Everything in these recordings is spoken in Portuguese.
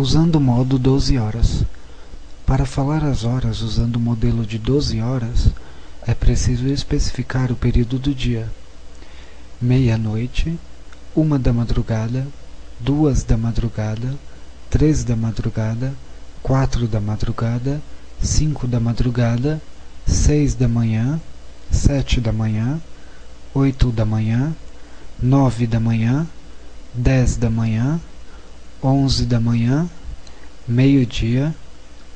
Usando o modo 12 horas. Para falar as horas usando o modelo de 12 horas, é preciso especificar o período do dia. Meia-noite, uma da madrugada, duas da madrugada, três da madrugada, quatro da madrugada, cinco da madrugada, seis da manhã, sete da manhã, oito da manhã, nove da manhã, dez da manhã, onze da manhã, meio-dia,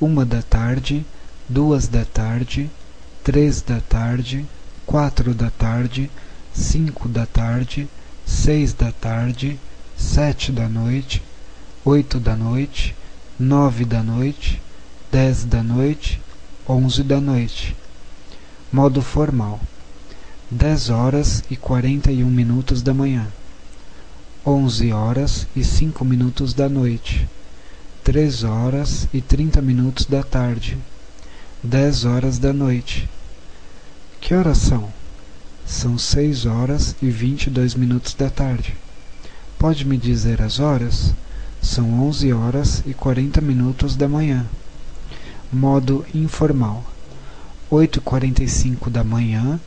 uma da tarde, duas da tarde, três da tarde, quatro da tarde, cinco da tarde, seis da tarde, sete da noite, oito da noite, nove da noite, dez da noite, onze da noite. Modo formal: dez horas e quarenta e um minutos da manhã onze horas e cinco minutos da noite, três horas e trinta minutos da tarde, dez horas da noite. Que horas são? São seis horas e vinte e dois minutos da tarde. Pode me dizer as horas? São onze horas e quarenta minutos da manhã. Modo informal: oito e quarenta e cinco da manhã,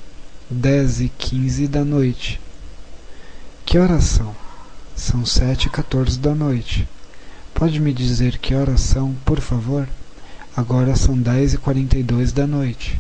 dez e quinze da noite. Que horas são? São sete e quatorze da noite. Pode me dizer que horas são, por favor? Agora são dez e quarenta e dois da noite.